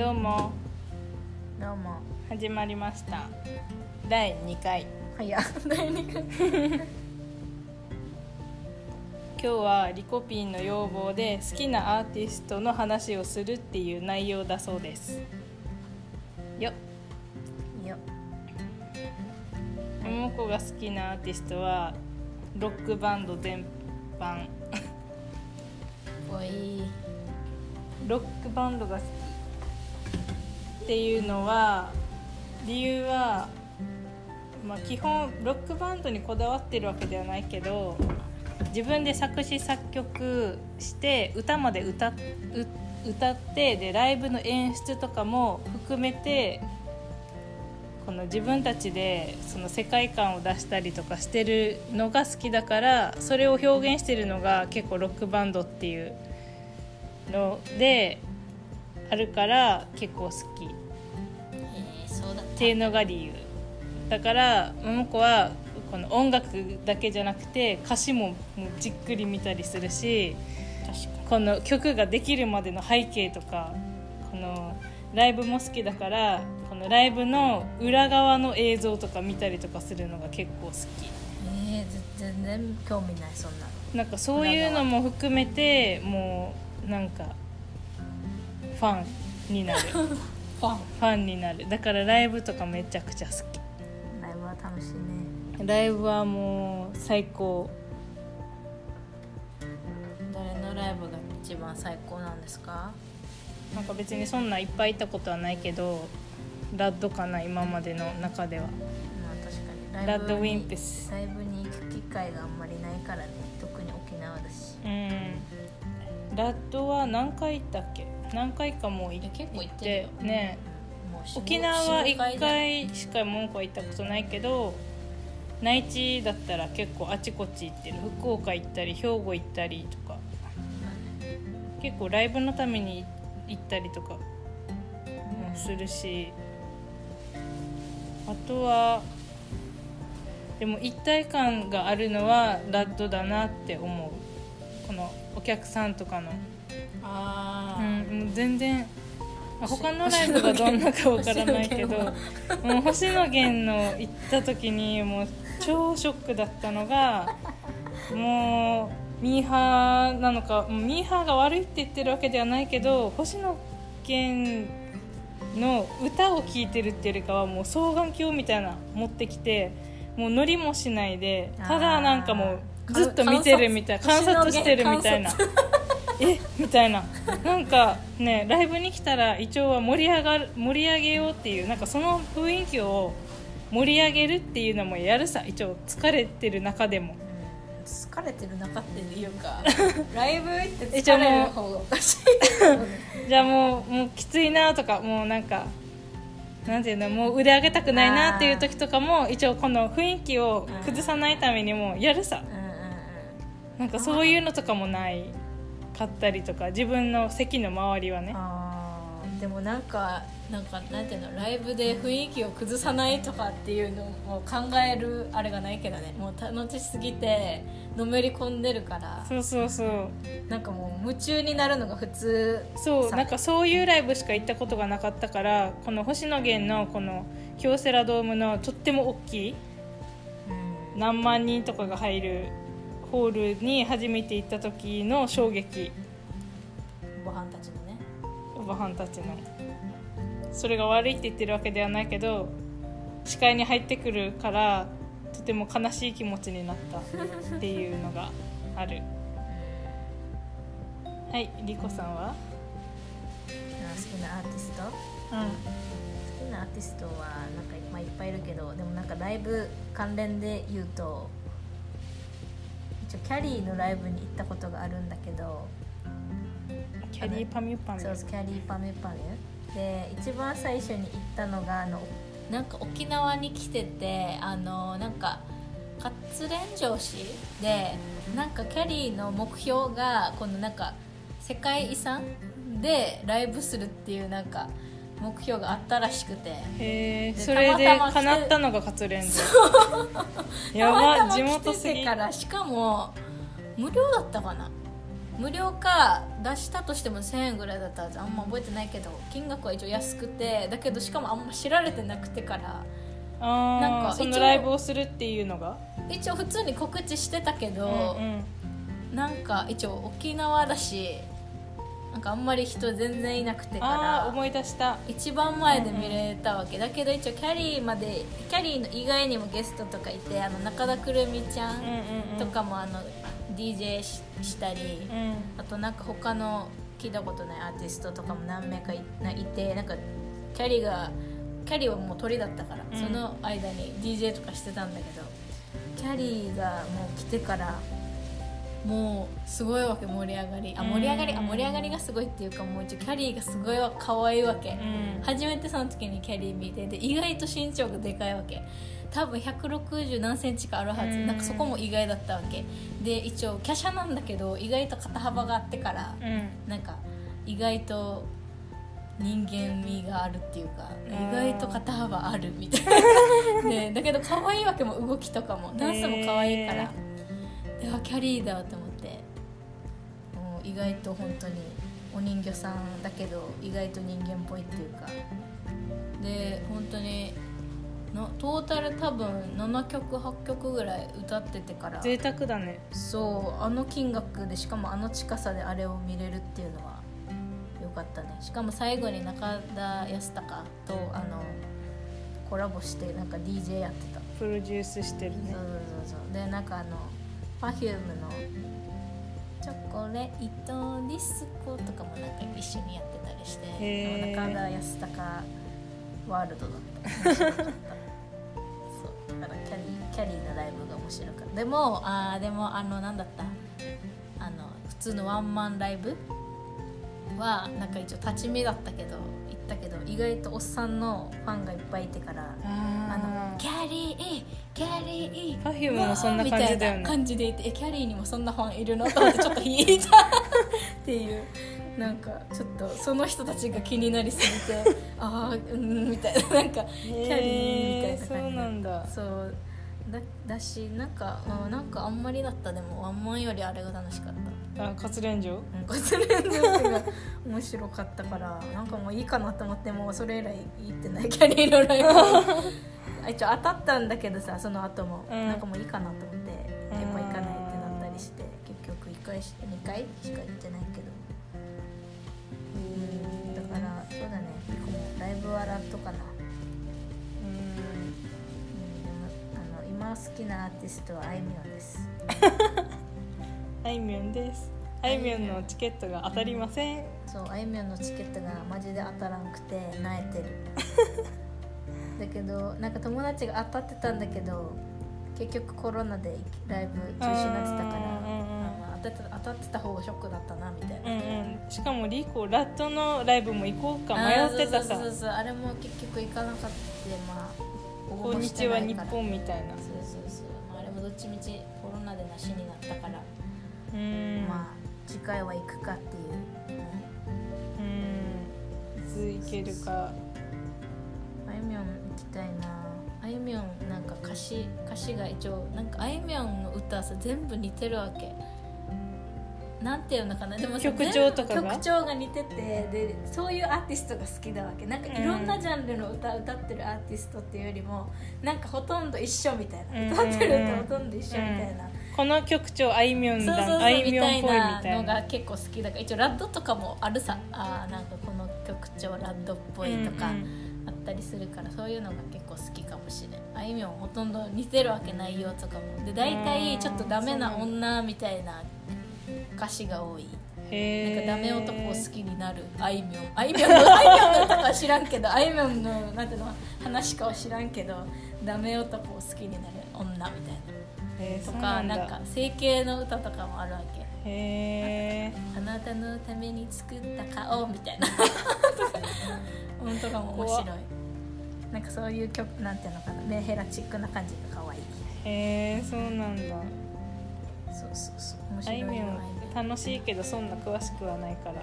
どうも。どうも。始まりました。第2回。早っ。第二回。今日はリコピンの要望で好きなアーティストの話をするっていう内容だそうです。よよももこが好きなアーティストはロックバンド全般。ロックバンドが好きっていうのは理由は、まあ、基本ロックバンドにこだわってるわけではないけど自分で作詞作曲して歌まで歌歌ってでライブの演出とかも含めてこの自分たちでその世界観を出したりとかしてるのが好きだからそれを表現してるのが結構ロックバンドっていうのであるから結構好き、そうだていうのが理由。だから桃子はこの音楽だけじゃなくて歌詞もじっくり見たりするしこの曲ができるまでの背景とかこのライブも好きだからこのライブの裏側の映像とか見たりとかするのが結構好き。にえ全然興味ないそんなの。なんかそういうのも含めてもうなんかファンになる フファンァンになる。だからライブとかめちゃくちゃ好き。ライブは楽しいね。ライブはもう最高。誰のライブが一番最高なんですか？なんか別にそんないっぱい行ったことはないけどラッドかな今までの中では。まあ確かに。ラッドウィンププス。ライブに行く機会があんまりないからね。特に沖縄だし。うん。ラッドは何回行ったっけ？何回かもう行いや結構行ってね沖縄は1四五だよ回しか文句は行ったことないけど内地だったら結構あちこち行ってる。福岡行ったり兵庫行ったりとか。結構ライブのために行ったりとかもするし。あとはでも一体感があるのはラッドだなって思う。このお客さんとかの、ああ、うん、もう全然まあ他のライブがどんなかわからないけどもう星野源の行った時にもう超ショックだったのが もうミーハーなのかミーハーが悪いって言ってるわけではないけど星野源の歌を聴いてるっていうよりかはもう双眼鏡みたいな持ってきてもう乗りもしないでただなんかもうずっと見てるみたいな観観察察してるみたいな。観えみたいな。なんかねライブに来たら一応は盛り上がる盛り上げようっていうなんかその雰囲気を盛り上げるっていうのもやるさ。一応疲れてる中でも。うん疲れてる中っていうか ライブ行って一応もう疲れる方がおかしい。じゃあもう もうきついなとかもうなんかなんていうのもう腕上げたくないなっていう時とかも一応この雰囲気を崩さないためにもやるさ。うんうんうん。なんかそういうのとかもないかったりとか自分の席の周りはね。でもなんかなんかなんていうのライブで雰囲気を崩さないとかっていうのを考えるあれがないけどね。もう楽しすぎてのめり込んでるから。そうそうそう。なんかもう夢中になるのが普通さ。そうなんかそういうライブしか行ったことがなかったからこの星野源のこの京セラドームのとっても大きいうん。何万人とかが入るホールに初めて行った時の衝撃。おばはんたちのね。おばはんたちの。それが悪いって言ってるわけではないけど視界に入ってくるからとても悲しい気持ちになったっていうのがある。はいリコさんは？好きなアーティスト？う好きなアーティストはなんか、まあ、いっぱいいるけどでもなんかライブ関連で言うと一応キャリーのライブに行ったことがあるんだけどんキャリーパミュパミュ？そうキャリーパミュパミュ。で一番最初に行ったのがあのなんか沖縄に来ててあのなんか活連城市でなんかキャリーの目標がこのなんか世界遺産でライブするっていうなんか目標があったらしくて。へえでそれで叶ったのが活連で やば地元すぎ。てからしかも無料だったかな。無料か出したとしても1000円ぐらいだったらあんま覚えてないけど金額は一応安くて。だけどしかもあんま知られてなくてから。なんかそのライブをするっていうのが？一応普通に告知してたけど、うんうん。なんか一応沖縄だしなんかあんまり人全然いなくてあかあ思い出した。ら一番前で見れたわけ、だけど一応キャリーまでキャリーの以外にもゲストとかいてあの中田くるみちゃんとかもあの DJ ししたり、うん。あとなんか他の聞いたことないアーティストとかも何名かいないてなんかキャリーがキャリーはもう鳥だったから、うん。その間に DJ とかしてたんだけどキャリーがもう来てからもうすごいわけ盛り上がり。あ盛り上がりあ盛り上がりがすごいっていうかもう一応キャリーがすごいわ可愛いわけ、うん。初めてその時にキャリー見てで意外と身長がでかいわけ。多分160何センチかあるはず、うん。なんかそこも意外だったわけ。で一応華奢なんだけど意外と肩幅があってからうん。なんか意外と人間味があるっていうか意外と肩幅あるみたいな。でだけど可愛いわけも動きとかも。ダンスも可愛いから、ではキャリーだと思って。もう意外と本当にお人形さんだけど意外と人間っぽいっていうか。で本当にのトータル多分7曲8曲ぐらい歌っててから。贅沢だね。そうあの金額でしかもあの近さであれを見れるっていうのは良かったね。しかも最後に中田康隆とあのコラボしてなんか DJ やってた。プロデュースしてるね。そうそうそうそう。でなんかあの Perfume の「チョコレートディスコ」とかもなんか一緒にやってたりして中田康隆ワールドだった。そうだからキャリーキャリーのライブが面白かった。でもあーでもあのなんだった？あの普通のワンマンライブはなんか一応立ち見だったけど行ったけど意外とおっさんのファンがいっぱいいてからあのあキャリーキャリー Perfume もそんな感じだよね。みたいな感じでいてえキャリーにもそんなファンいるのと思ってちょっと引いた っていうなんかちょっとその人たちが気になりすぎてああうんみたいななんかキャリーみたいな感じそうなんだ。そうだだしなんか、うん、なんかあんまりだった。でもワンマンよりあれが楽しかった。あ活連城うんこつれんジョークが面白かったからなんかもういいかなと思ってもうそれ以来行ってないキャリーのライブ一応当たったんだけどさその後も、うん。なんかもういいかなと思ってやっぱ行かないってなったりして結局1回し2回しか行ってないけど。うん。だからそうだね。結構ライブはラットかな、あの今好きなアーティストはあいみょんです。あいみょんです。あいみょんのチケットが当たりません。そうあいみょんのチケットがマジで当たらんくて泣いてる。だけどなんか友達が当たってたんだけど結局コロナでライブ中止になってたから当たってた当たってた方がショックだったなみたいな、うんうん。しかもリコラットのライブも行こうか迷ってたさ。そうそうそう。あれも結局行かなかった。まあ「こんにちは日そう本」みたいな。そうそう、まあ、あれもどっちみちコロナでなしになったから、うん。まあ次回は行くかっていう、ねうん。いつ行けるか。あいみょん行きたいな。あいみょんなんか歌詞歌詞が一応なんかあいみょんの歌さ全部似てるわけなんていうのかな？でもさ曲調とか曲調が似ててでそういうアーティストが好きだわけ。なんかいろんなジャンルの歌歌ってるアーティストっていうよりもなんかほとんど一緒みたいな、うん歌ってる歌ほとんど一緒みたいな、この曲調あいみょんだあいみみょんっぽいみたいな。のが結構好きだから一応ラッドとかもあるさ。あーなんかこの曲調ラッドっぽいとかあったりするからそういうのが結構好きかもしれん。あいみょんほとんど似てるわけ内容とかも。で大体ちょっとダメな女みたいな歌詞が多い。なんかダメ男を好きになる。あいみょん。あいみょんのあいみょんの歌は知らんけどあいみょんのなんていうの話かは知らんけどダメ男を好きになる。女みたいな。とかなんか整形の歌とかもあるわけ。へえあなたのために作った顔みたいな。本当かも面白い。なんかそういう曲なんていうのかな。メンヘラチックな感じが可愛い。へえそうなんだ。そうそうそう。面白いあいみょん楽しいけどそんな詳しくはないから。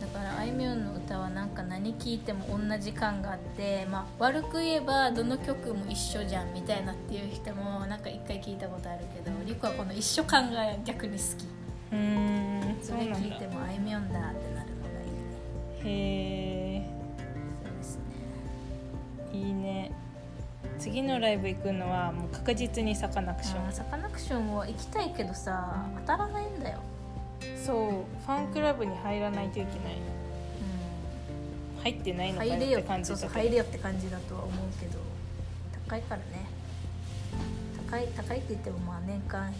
だからあいみょんの歌はなんか何聴いても同じ感があって、まあ、悪く言えばどの曲も一緒じゃんみたいなっていう人もなんか一回聞いたことあるけどリコはこの一緒感が逆に好き。うーん。それ聞いてもあいみょんだってなるのがいいね。へえそうですね。いいね。次のライブ行くのはもう確実にサカナクション。サカナクションは行きたいけどさ当たらないんだよそうファンクラブに入らないといけない。入ってないのかよって感じだけど入れよって感じだとは思うけど。高いからね高い高いって言ってもまあ年間費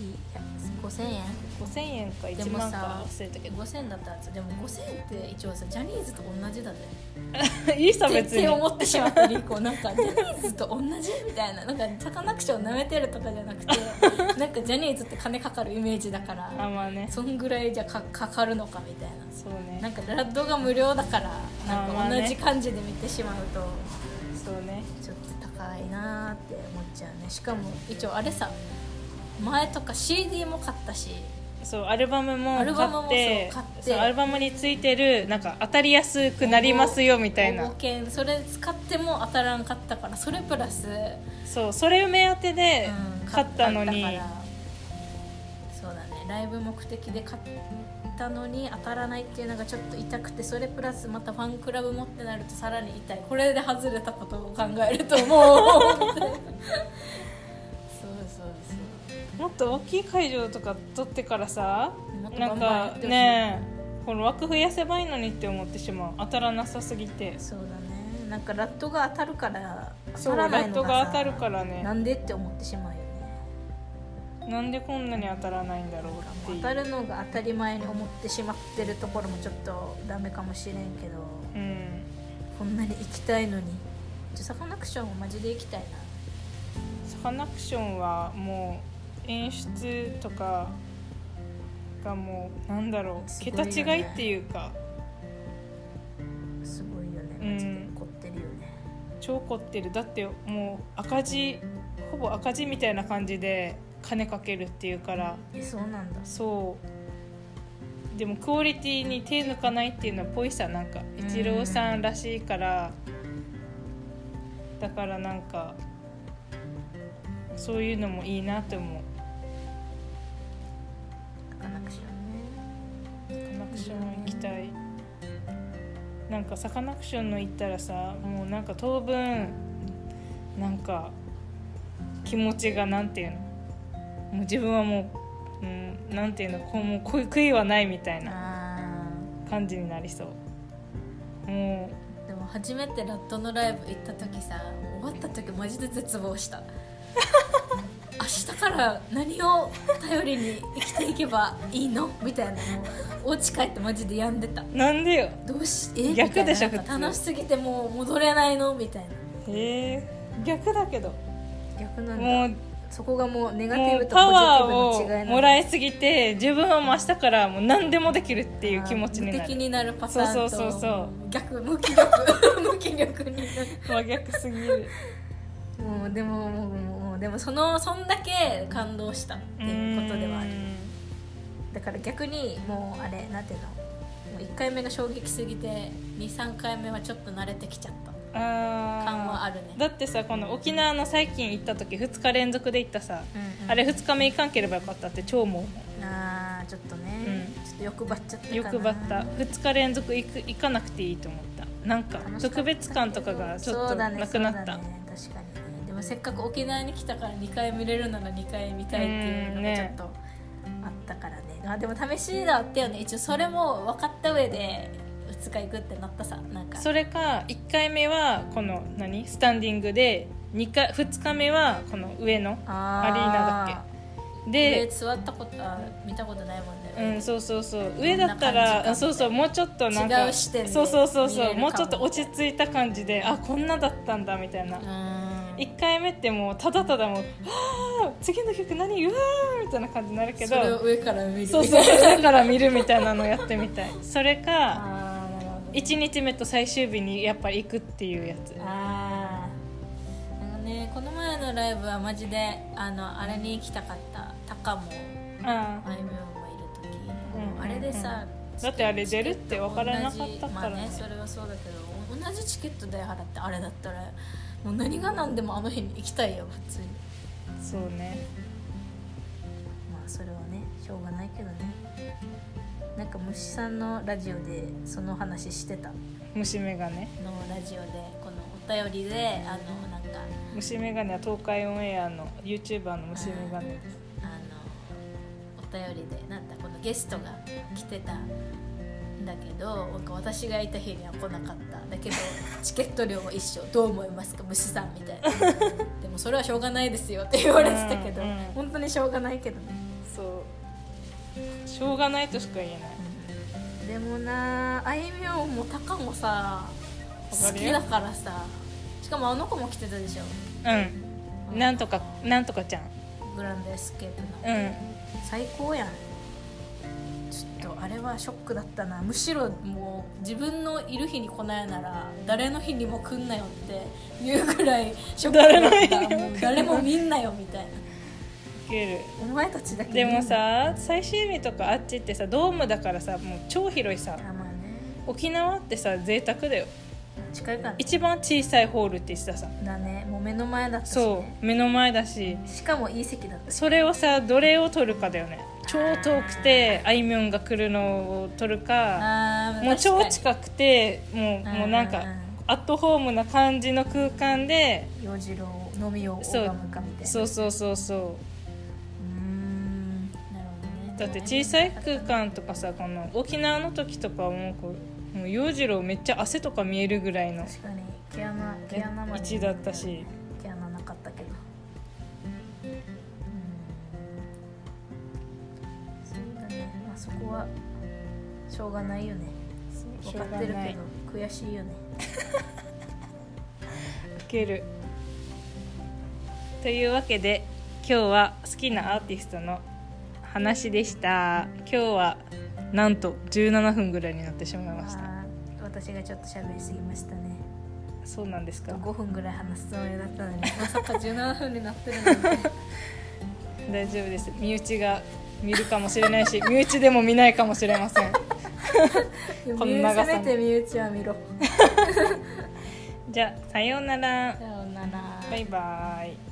5000円。5000円か1でも万かさ忘れたけど。5000だったらさでも5000円って一応さジャニーズと同じだぜ いいさ別に。って思ってしまったリコ。なんかジャニーズと同じみたいな。なんかサカナクション舐めてるとかじゃなくて なんかジャニーズって金かかるイメージだからあまあね。そんぐらいじゃかかかるのかみたいな。そうね。なんかラッドが無料だからなんか同じ感じで見てしまうといなーって思っちゃうね。しかも一応あれさ前とか CD も買ったし。そうアルバムも買ってアルバムについてるなんか当たりやすくなりますよみたい応なそれ使っても当たらんかったからそれプラス、そうそれ目当てでうん買ったのに、買ったからそうだね。ライブ目的で買ったのに当たらないっていうのがちょっと痛くてそれプラスまたファンクラブ持ってなるとさらに痛いこれで外れたことを考えるともうそうそうそうもっと大きい会場とか取ってからさなんかねえこの枠増やせばいいのにって思ってしまう。当たらなさすぎて。そうだね。なんかラットが当たるから当たらないのラットが当たるからね。なんでって思ってしまうなんでこんなに当たらないんだろうっていう。当たるのが当たり前に思ってしまってるところもちょっとダメかもしれんけど。うん。こんなに行きたいのに。ちょサカナクションはマジで行きたいな。サカナクションはもう演出とかがもうなんだろう、桁違いっていうか。すごいよね。うんマジで。凝ってるよね、超凝ってる。だってもう赤字ほぼ赤字みたいな感じで金かけるっていうから。えそうなんだ。そう。でもクオリティに手抜かないっていうのはぽいさなんかイチローさんらしいから。だからなんかそういうのもいいなと思う。サカナクションね。サカナクション行きたい。なんかサカナクションの行ったらさもうなんか当分なんか気持ちがなんていうの？もう自分はもう、うん、なんていうのこうもう悔いはないみたいなあ感じになりそう。もーでも初めてラットのライブ行った時さ終わった時マジで絶望した。明日から何を頼りに生きていけばいいの？みたいな。もうお家帰ってマジで病んでた。うなんでよ。どうしえ？逆でしょ楽しすぎてもう戻れないの？みたいな。へえ逆だけど。逆なんだ。もうそこがもうネガティブとパワポジティブの違いなんだーをもらいすぎて自分はもう明日からもう何でもできるっていう気持ちになる。になるパターンとそうそうそうそう。逆無気力無気力に。なる真逆すぎるもうでももうもうでもそのそんだけ感動したっていうことではある。だから逆にもうあれなんていうの？もう1回目が衝撃すぎて23回目はちょっと慣れてきちゃったあー。感はあるね。だってさこの沖縄の最近行った時2日連続で行ったさ、うんうん。あれ2日目行かんければよかったって超思う。あーちょっとね、うん。ちょっと欲張っちゃった欲張った。2日連続行く行かなくていいと思った。なんか特別感とかがちょっとなくなった、確かにね。でもせっかく沖縄に来たから2回見れるなら2回見たいっていうのがちょっとあったからね。あでも試しだったよね。一応それも分かった上で2日行くってなったさなんか。それか1回目はこの何？スタンディングで 2, 回2日目はこの上のアアリーナだっけ？でで座ったことあ見たことないもんうね、んそうそうそう。上だったらかそうそう。もうちょっとなんか違う視点でそうそうそうそう。も。うちょっと落ち着いた感じであこんなだったんだみたいな。うん。1回目ってもうただただもう「はあ次の曲何？うわー」みたいな感じになるけど。それを上から見るそうそうだから見るみたいなのやってみたい。それか1日目と最終日にやっぱり行くっていうやつ。あー。あのねこの前のライブはマジであのあれに行きたかった。タカもああいみょんもいる時、うん。あれでさ、だってあれ出るって分からなかったからねまあねそれはそうだけど同じチケット代払ってあれだったらもう何が何でもあの日に行きたいよ普通に。そうね。まあそれはねしょうがないけどねなんか虫さんのラジオでその話してた。の虫眼鏡。ラジオでこのお便りであのなんか虫眼鏡は東海オンエアの YouTuber の虫眼鏡。ですあのお便りでなんだこのゲストが来てたんだけどなんか私がいた日には来なかった。だけど チケット料は一緒どう思いますか虫さんみたいな。でもそれはしょうがないですよって言われてたけど、うんうん。本当にしょうがないけどね、しょうがないとしか言えない。でもなあいみょんもタカもさわ好きだからさしかもあの子も来てたでしょ。うん。なんとかなんとかちゃん。グランドエスケープの。うん。最高やん。ちょっとあれはショックだったな。むしろもう自分のいる日に来ないなら誰の日にも来んなよっていうぐらいショックだった。誰も見んなよみたいなウケる。お前たちだけでもさ最終日とかあっちってさドームだからさもう超広いさね沖縄ってさ贅沢だよ。近いから一番小さいホールって言ってたさ。だね。もう目の前だったし、そね、う。目の前だし。しかもいい席だった。しそれをさどれを取るかだよね。超遠くてあいみょんが来るのを取るかもう超近くてもうもうなんかアットホームな感じの空間で洋次郎飲みを拝むかみたいな。そうそうそうそうだって小さい空間とかさこの沖縄の時とかはもうこうもう洋次郎めっちゃ汗とか見えるぐらいの確かに毛穴毛穴まで。位置だったし。毛穴なかったけど。うん。そうだね。まあそこはしょうがないよね。分かってるけど悔しいよね。受ける。というわけで今日は好きなアーティストの話でした。今日はなんと17分ぐらいになってしまいました。私がちょっと喋りすぎましたね。そうなんですか。5分ぐらい話すつもりだったのに。まさか17分になってるなんて。大丈夫です。身内が見るかもしれないし身内でも見ないかもしれません。この長さて身内は見ろ。じゃあさようなら。さようなら。バイバイ